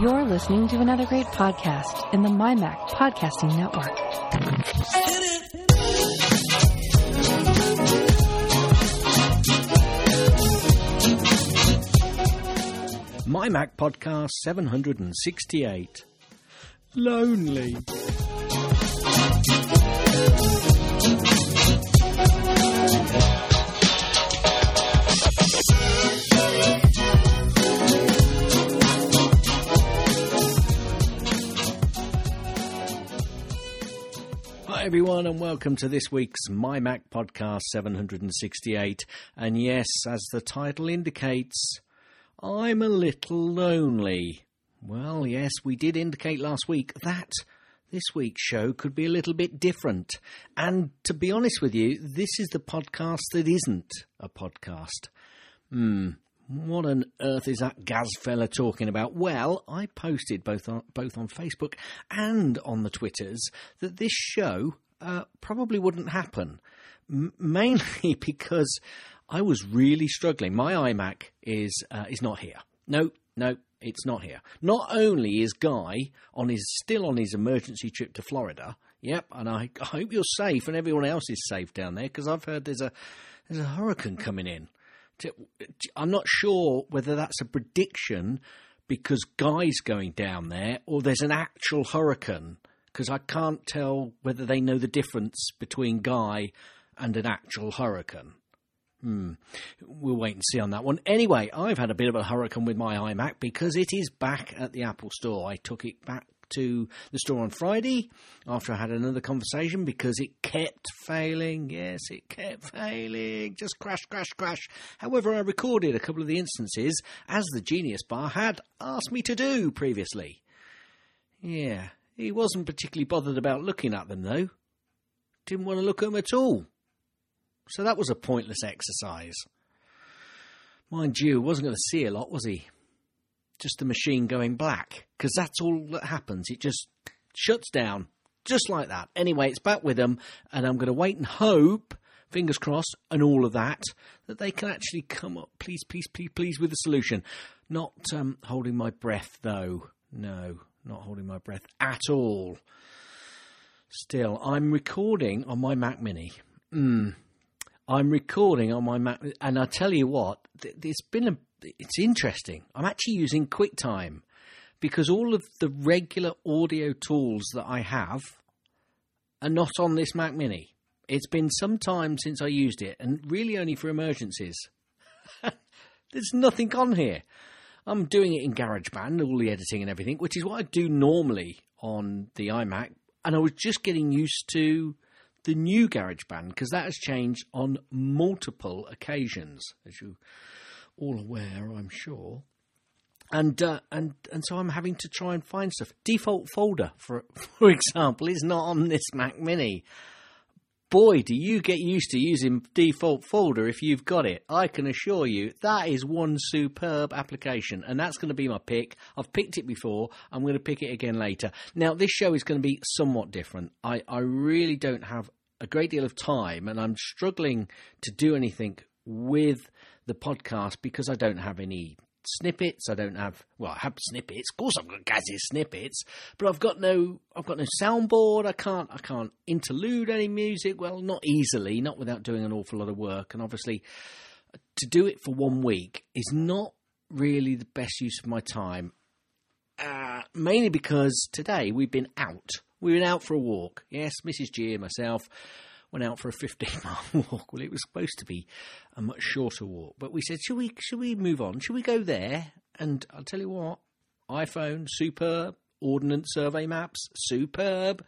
You're listening to another great podcast in the MyMac Podcasting Network. MyMac Podcast 768. Lonely. Hi everyone and welcome to this week's My Mac Podcast 768. And yes, as the title indicates, I'm a little lonely. Well, yes, we did indicate last week that this week's show could be a little bit different. And to be honest with you, this is the podcast that isn't a podcast. Hmm. What on earth is that Gaz fella talking about? Well, I posted both on, both on Facebook and on the Twitters that this show uh, probably wouldn't happen. M- mainly because I was really struggling. My iMac is uh, is not here. No, no, it's not here. Not only is Guy on his still on his emergency trip to Florida. Yep, and I, I hope you're safe and everyone else is safe down there because I've heard there's a there's a hurricane coming in. I'm not sure whether that's a prediction because Guy's going down there or there's an actual hurricane because I can't tell whether they know the difference between Guy and an actual hurricane. Hmm. We'll wait and see on that one. Anyway, I've had a bit of a hurricane with my iMac because it is back at the Apple Store. I took it back to the store on Friday after I had another conversation because it kept failing. Yes, it kept failing. Just crash, crash, crash. However, I recorded a couple of the instances as the Genius Bar had asked me to do previously. Yeah, he wasn't particularly bothered about looking at them though. Didn't want to look at them at all. So that was a pointless exercise. Mind you, wasn't going to see a lot, was he? Just the machine going black. Because that's all that happens. It just shuts down. Just like that. Anyway, it's back with them, and I'm going to wait and hope, fingers crossed, and all of that, that they can actually come up, please, please, please, please, with a solution. Not um, holding my breath, though. No, not holding my breath at all. Still, I'm recording on my Mac Mini. Mm. I'm recording on my Mac, and I tell you what, th- it's been a, it's interesting. I'm actually using QuickTime because all of the regular audio tools that I have are not on this Mac Mini. It's been some time since I used it, and really only for emergencies. There's nothing on here. I'm doing it in GarageBand, all the editing and everything, which is what I do normally on the iMac, and I was just getting used to the new GarageBand because that has changed on multiple occasions, as you all aware, I'm sure. And uh, and and so I'm having to try and find stuff. Default folder, for for example, is not on this Mac Mini. Boy, do you get used to using default folder if you've got it. I can assure you that is one superb application, and that's going to be my pick. I've picked it before. I'm going to pick it again later. Now, this show is going to be somewhat different. I, I really don't have a great deal of time, and I'm struggling to do anything with the podcast because I don't have any snippets. I don't have well, I have snippets. Of course, I've got Gaz's snippets, but I've got no, I've got no soundboard. I can't, I can't interlude any music. Well, not easily, not without doing an awful lot of work. And obviously, to do it for one week is not really the best use of my time. Uh, mainly because today we've been out. We've been out for a walk. Yes, Mrs. G and myself went out for a 15 mile walk. Well, it was supposed to be a much shorter walk, but we said, should we, should we move on? Should we go there? And I'll tell you what, iPhone, superb. Ordnance survey maps, superb.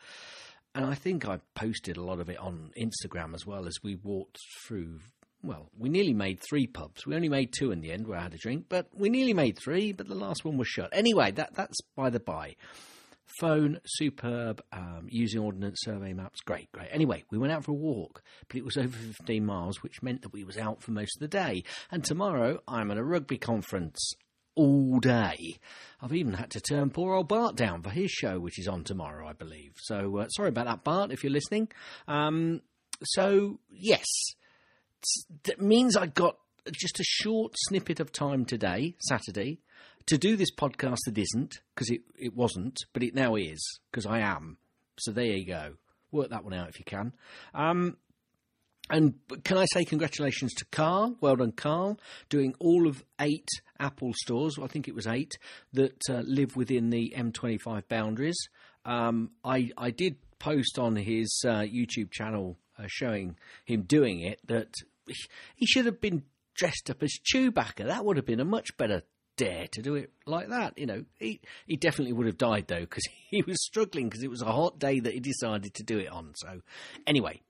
And I think I posted a lot of it on Instagram as well as we walked through. Well, we nearly made three pubs. We only made two in the end where I had a drink, but we nearly made three, but the last one was shut. Anyway, that, that's by the by phone, superb, um, using Ordnance Survey maps, great, great. Anyway, we went out for a walk, but it was over 15 miles, which meant that we was out for most of the day. And tomorrow, I'm at a rugby conference all day. I've even had to turn poor old Bart down for his show, which is on tomorrow, I believe. So uh, sorry about that, Bart, if you're listening. Um, so yes, that means I got just a short snippet of time today, Saturday, to do this podcast that isn't, because it, it wasn't, but it now is, because I am. So there you go. Work that one out if you can. Um, and can I say congratulations to Carl? Well done, Carl, doing all of eight Apple stores. I think it was eight that uh, live within the M25 boundaries. Um, I I did post on his uh, YouTube channel uh, showing him doing it that he should have been dressed up as Chewbacca. That would have been a much better dare to do it like that. You know, he he definitely would have died though because he was struggling because it was a hot day that he decided to do it on. So anyway,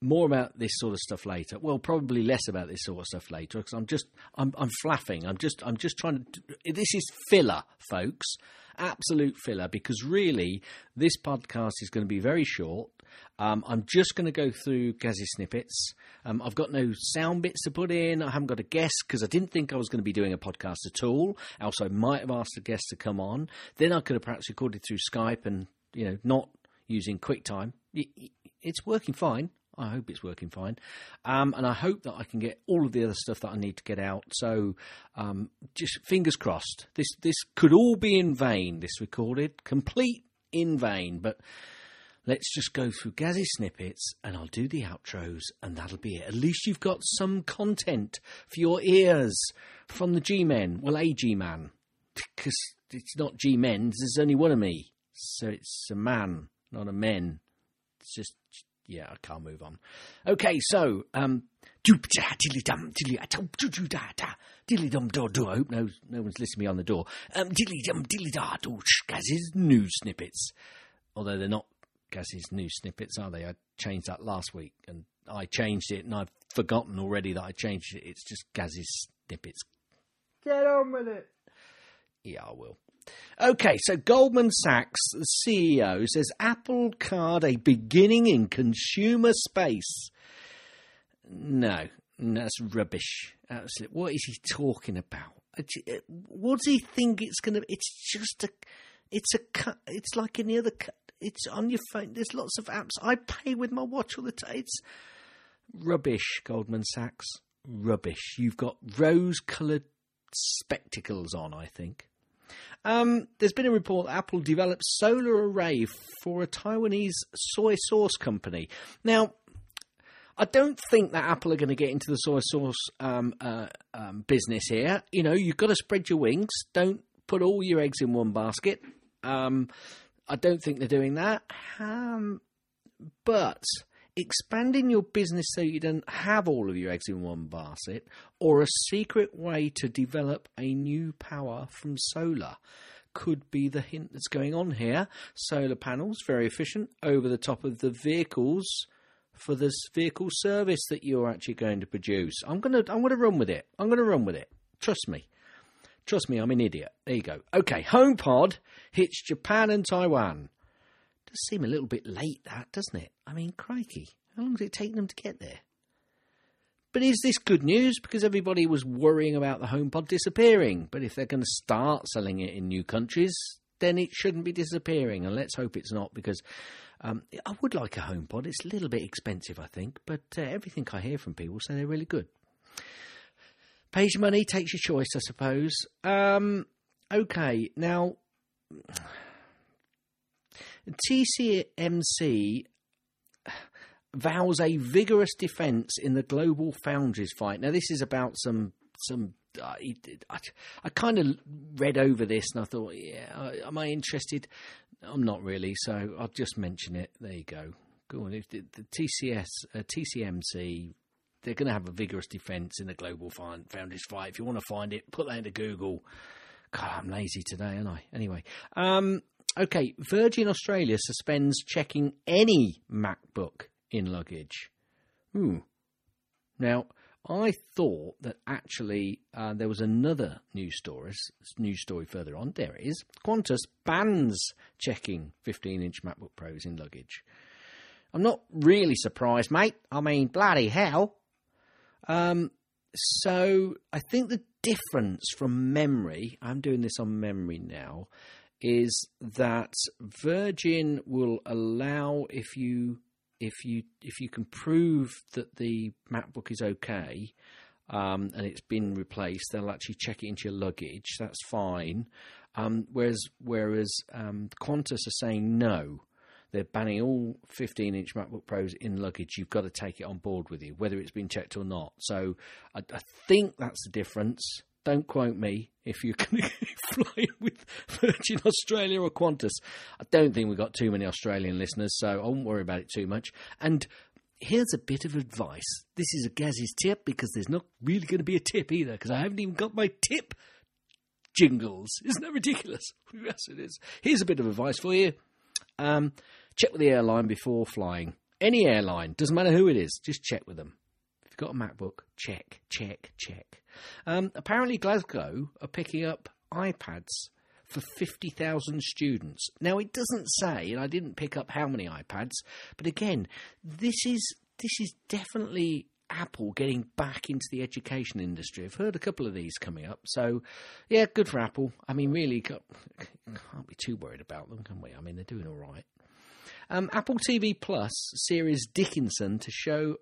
more about this sort of stuff later. Well, probably less about this sort of stuff later because I'm just I'm I'm flapping. I'm just I'm just trying to. This is filler, folks. Absolute filler because really this podcast is going to be very short. Um, I'm just going to go through Gazzy snippets. Um, I've got no sound bits to put in. I haven't got a guest because I didn't think I was going to be doing a podcast at all. Also, I might have asked a guest to come on. Then I could have perhaps recorded through Skype and you know not using QuickTime. It's working fine. I hope it's working fine. Um, and I hope that I can get all of the other stuff that I need to get out. So um, just fingers crossed. This this could all be in vain, this recorded, complete in vain. But let's just go through Gazzy snippets and I'll do the outros and that'll be it. At least you've got some content for your ears from the G Men. Well, a G Man. Because it's not G Men, there's only one of me. So it's a man, not a men. It's just yeah, I can't move on. Okay, so um, dilly dum dilly dilly dum do do. I hope no no one's listening me on the door. Um, dilly dum dilly dum. Gaz's news snippets, although they're not Gaz's new snippets, are they? I changed that last week, and I changed it, and I've forgotten already that I changed it. It's just Gaz's snippets. Get on with it. Yeah, I will. Okay, so Goldman Sachs, the CEO, says Apple Card a beginning in consumer space. No, that's rubbish. Absolutely. What is he talking about? Uh, what does he think it's going to? It's just a. It's a. Cut it's like any other. It's on your phone. There's lots of apps. I pay with my watch all the time. It's rubbish. Goldman Sachs. Rubbish. You've got rose-coloured spectacles on. I think. Um, there's been a report Apple developed solar array for a Taiwanese soy sauce company. Now, I don't think that Apple are going to get into the soy sauce um, uh, um, business here. You know, you've got to spread your wings. Don't put all your eggs in one basket. Um, I don't think they're doing that. Um, but expanding your business so you don't have all of your eggs in one basket, or a secret way to develop a new power from solar could be the hint that's going on here. Solar panels, very efficient, over the top of the vehicles for this vehicle service that you're actually going to produce. I'm gonna I'm gonna run with it. I'm gonna run with it. Trust me. Trust me, I'm an idiot. There you go. Okay, HomePod hits Japan and Taiwan does seem a little bit late, that, doesn't it? I mean, crikey, how long did it take them to get there? But is this good news? Because everybody was worrying about the HomePod disappearing. But if they're going to start selling it in new countries, then it shouldn't be disappearing. And let's hope it's not, because um, I would like a HomePod. It's a little bit expensive, I think, but uh, everything I hear from people say they're really good. Pays your money, takes your choice, I suppose. Um, okay, now TCMC vows a vigorous defence in the global foundries fight. Now, this is about some some. Uh, I, I kind of read over this and I thought, yeah, am I interested? I'm not really, so I'll just mention it. There you go. Go on. The, the TCS, uh, TCMC, they're going to have a vigorous defence in the GlobalFoundries fight. If you want to find it, put that into Google. God, I'm lazy today, aren't I? Anyway, um, Okay, Virgin Australia suspends checking any MacBook in luggage. Now, I thought that actually uh, there was another news story, news story further on. There it is. Qantas bans checking 15-inch MacBook Pros in luggage. I'm not really surprised, mate. I mean, bloody hell. Um, so I think the difference from memory, I'm doing this on memory now, is that Virgin will allow if you if you if you can prove that the MacBook is okay, um, and it's been replaced, they'll actually check it into your luggage. That's fine. Um, whereas whereas um, Qantas are saying no. They're banning all 15 inch MacBook Pros in luggage. You've got to take it on board with you, whether it's been checked or not. So I, I think that's the difference. Don't quote me if you're going to fly with Virgin Australia or Qantas. I don't think we've got too many Australian listeners, so I won't worry about it too much. And here's a bit of advice. This is a Gaz's tip because there's not really going to be a tip either because I haven't even got my tip jingles. Isn't that ridiculous? yes, it is. Here's a bit of advice for you. Um, check with the airline before flying. Any airline, doesn't matter who it is, just check with them. If you've got a MacBook, check, check, check. Um, apparently, Glasgow are picking up iPads for 50,000 students. Now, it doesn't say, and I didn't pick up how many iPads, but again, this is this is definitely Apple getting back into the education industry. I've heard a couple of these coming up, so yeah, good for Apple. I mean, really, can't be too worried about them, can we? I mean, they're doing all right. Um, Apple TV Plus series Dickinson to show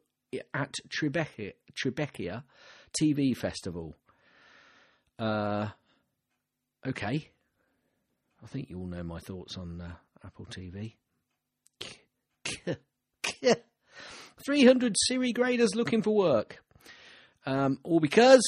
at Tribeca, Tribeca TV Festival. Uh, okay. I think you all know my thoughts on uh, Apple TV. 300 Siri graders looking for work. Um, all because,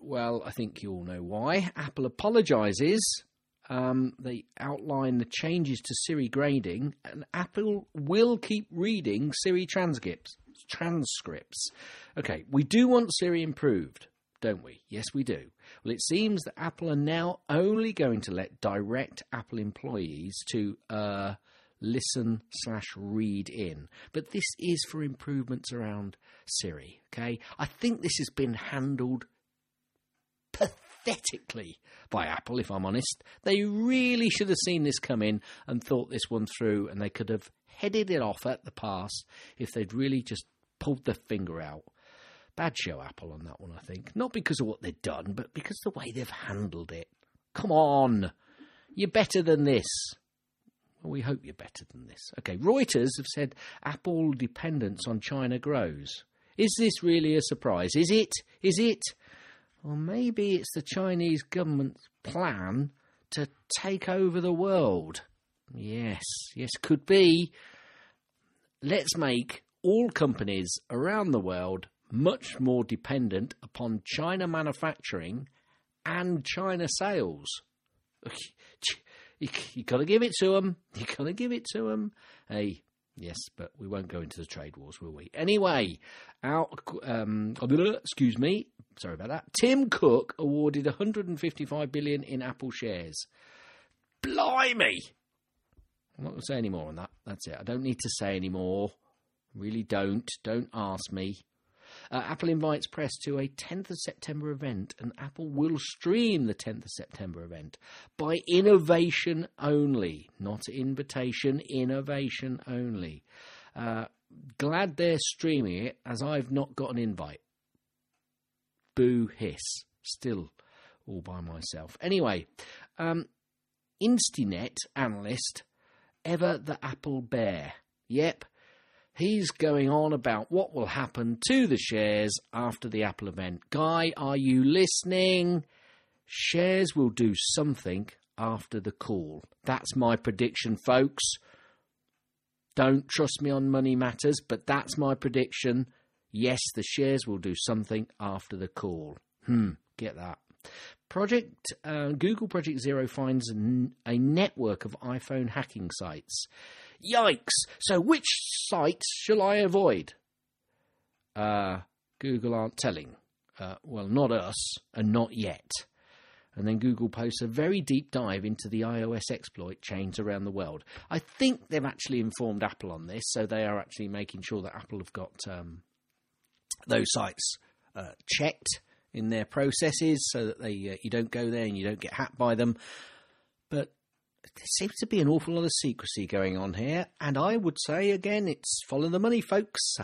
well, I think you all know why. Apple apologises. Um, they outline the changes to Siri grading, and Apple will keep reading Siri transcripts. Transcripts. Okay, we do want Siri improved, don't we? Yes, we do. Well, it seems that Apple are now only going to let direct Apple employees to uh, listen slash read in. But this is for improvements around Siri. Okay, I think this has been handled pathetically by Apple. If I'm honest, they really should have seen this come in and thought this one through, and they could have headed it off at the pass if they'd really just pulled their finger out. Bad show, Apple, on that one, I think. Not because of what they've done, but because of the way they've handled it. Come on. You're better than this. We hope you're better than this. Okay, Reuters have said Apple dependence on China grows. Is this really a surprise? Is it? Is it? Or maybe it's the Chinese government's plan to take over the world. Yes, yes, could be. Let's make all companies around the world much more dependent upon China manufacturing and China sales. You, you got to give it to them. You've got to give it to them. Hey, yes, but we won't go into the trade wars, will we? Anyway, out. Um, excuse me. Sorry about that. Tim Cook awarded 155 billion in Apple shares. Blimey! I'm not going to say any more on that. That's it. I don't need to say any more. Really don't. Don't ask me. Uh, Apple invites press to a 10th of September event, and Apple will stream the 10th of September event by innovation only, not invitation, innovation only. Uh, glad they're streaming it, as I've not got an invite. Boo hiss. Still all by myself. Anyway, um, Instinet analyst, ever the Apple bear. Yep, He's going on about what will happen to the shares after the Apple event. Guy, are you listening? Shares will do something after the call. That's my prediction, folks. Don't trust me on money matters, but that's my prediction. Yes, the shares will do something after the call. Hmm, get that. Project uh, Google Project Zero finds a network of iPhone hacking sites. Yikes! So which sites shall I avoid? Uh, Google aren't telling. Uh, well, not us, and not yet. And then Google posts a very deep dive into the iOS exploit chains around the world. I think they've actually informed Apple on this, so they are actually making sure that Apple have got um, those sites uh, checked in their processes, so that they uh, you don't go there and you don't get hacked by them. But there seems to be an awful lot of secrecy going on here, and I would say again, it's follow the money, folks.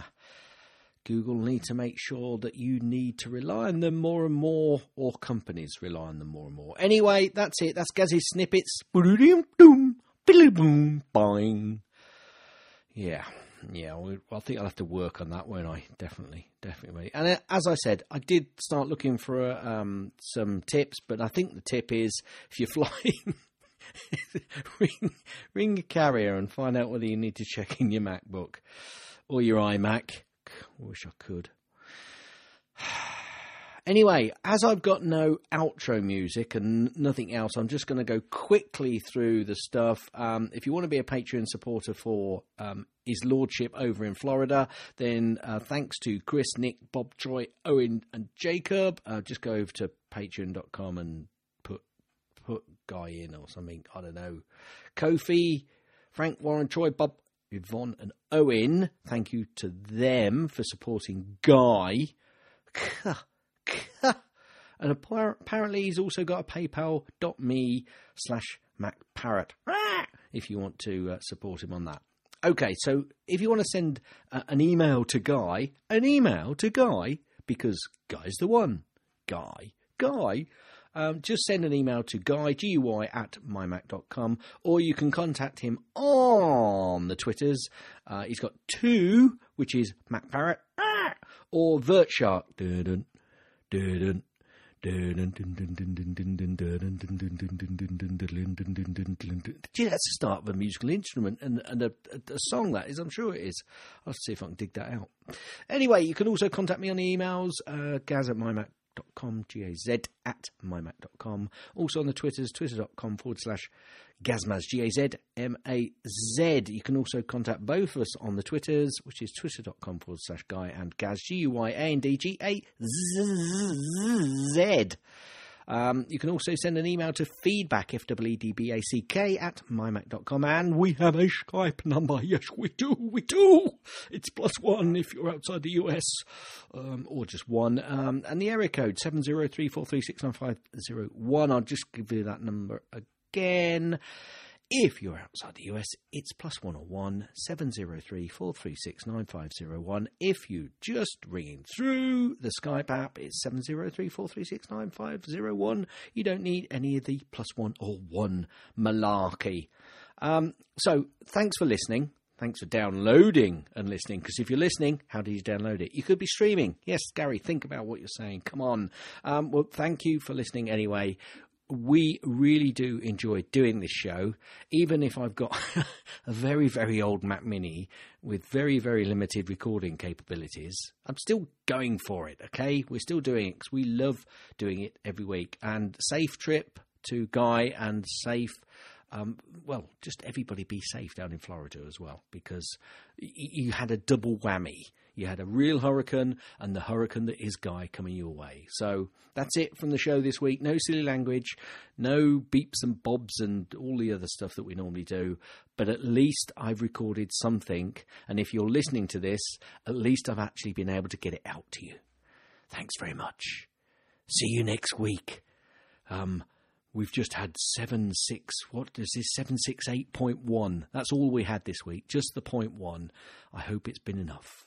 Google need to make sure that you need to rely on them more and more, or companies rely on them more and more. Anyway, that's it. That's Gazzy snippets. Yeah. Yeah, I think I'll have to work on that, won't I? Definitely, definitely. And uh, as I said, I did start looking for um, some tips, but I think the tip is if you're flying, ring, ring your carrier and find out whether you need to check in your MacBook or your iMac. I wish I could. Anyway, as I've got no outro music and nothing else, I'm just going to go quickly through the stuff. Um, if you want to be a Patreon supporter for um, His Lordship over in Florida, then uh, thanks to Chris, Nick, Bob, Troy, Owen, and Jacob, uh, just go over to patreon.com and put put Guy in or something. I don't know. Kofi, Frank, Warren, Troy, Bob, Yvonne, and Owen. Thank you to them for supporting Guy. and apparently he's also got a paypal.me slash macparrot if you want to uh, support him on that. Okay, so if you want to send uh, an email to Guy, an email to Guy, because Guy's the one. Guy, Guy. Um, just send an email to guy, G-U-Y, at mymac.com, or you can contact him on the Twitters. Uh, he's got two, which is MacParrot, or VertShark. Gee, that's the start of a musical instrument and, and a, a, song, that is. I'm sure it is. I'll see if I can dig that out. Anyway, you can also contact me on the emails, uh, gaz at mymac.com, G-A-Z at mymac.com. Also on the Twitters, twitter.com forward slash Gazmaz, G A Z M A Z. You can also contact both of us on the Twitters, which is twitter.com forward slash Guy and Gaz, G U Y A N D G A Z. Um, you can also send an email to feedback, F-W-E-D-B-A-C-K, at mymac.com. And we have a Skype number. Yes, we do. We do. It's plus one if you're outside the US, um, or just one. Um, and the area code, 703-436-9501. I'll just give you that number again. If you're outside the US, it's plus 101 703 436 9501. If you just ringing through the Skype app, it's 703 436 9501. You don't need any of the plus one or one malarkey. Um, so, thanks for listening. Thanks for downloading and listening. Because if you're listening, how do you download it? You could be streaming. Yes, Gary, think about what you're saying. Come on. Um, well, thank you for listening anyway we really do enjoy doing this show, even if I've got a very, very old Mac Mini with very, very limited recording capabilities. I'm still going for it, okay? We're still doing it because we love doing it every week. And safe trip to Guy and safe. Um, well, just everybody be safe down in Florida as well because y- you had a double whammy you had a real hurricane and the hurricane that is Guy coming your way. So that's it from the show this week. No silly language, no beeps and bobs and all the other stuff that we normally do. But at least I've recorded something. And if you're listening to this, at least I've actually been able to get it out to you. Thanks very much. See you next week. Um, we've just had seven six. What is this? Seven six eight point one. That's all we had this week. Just the point one. I hope it's been enough.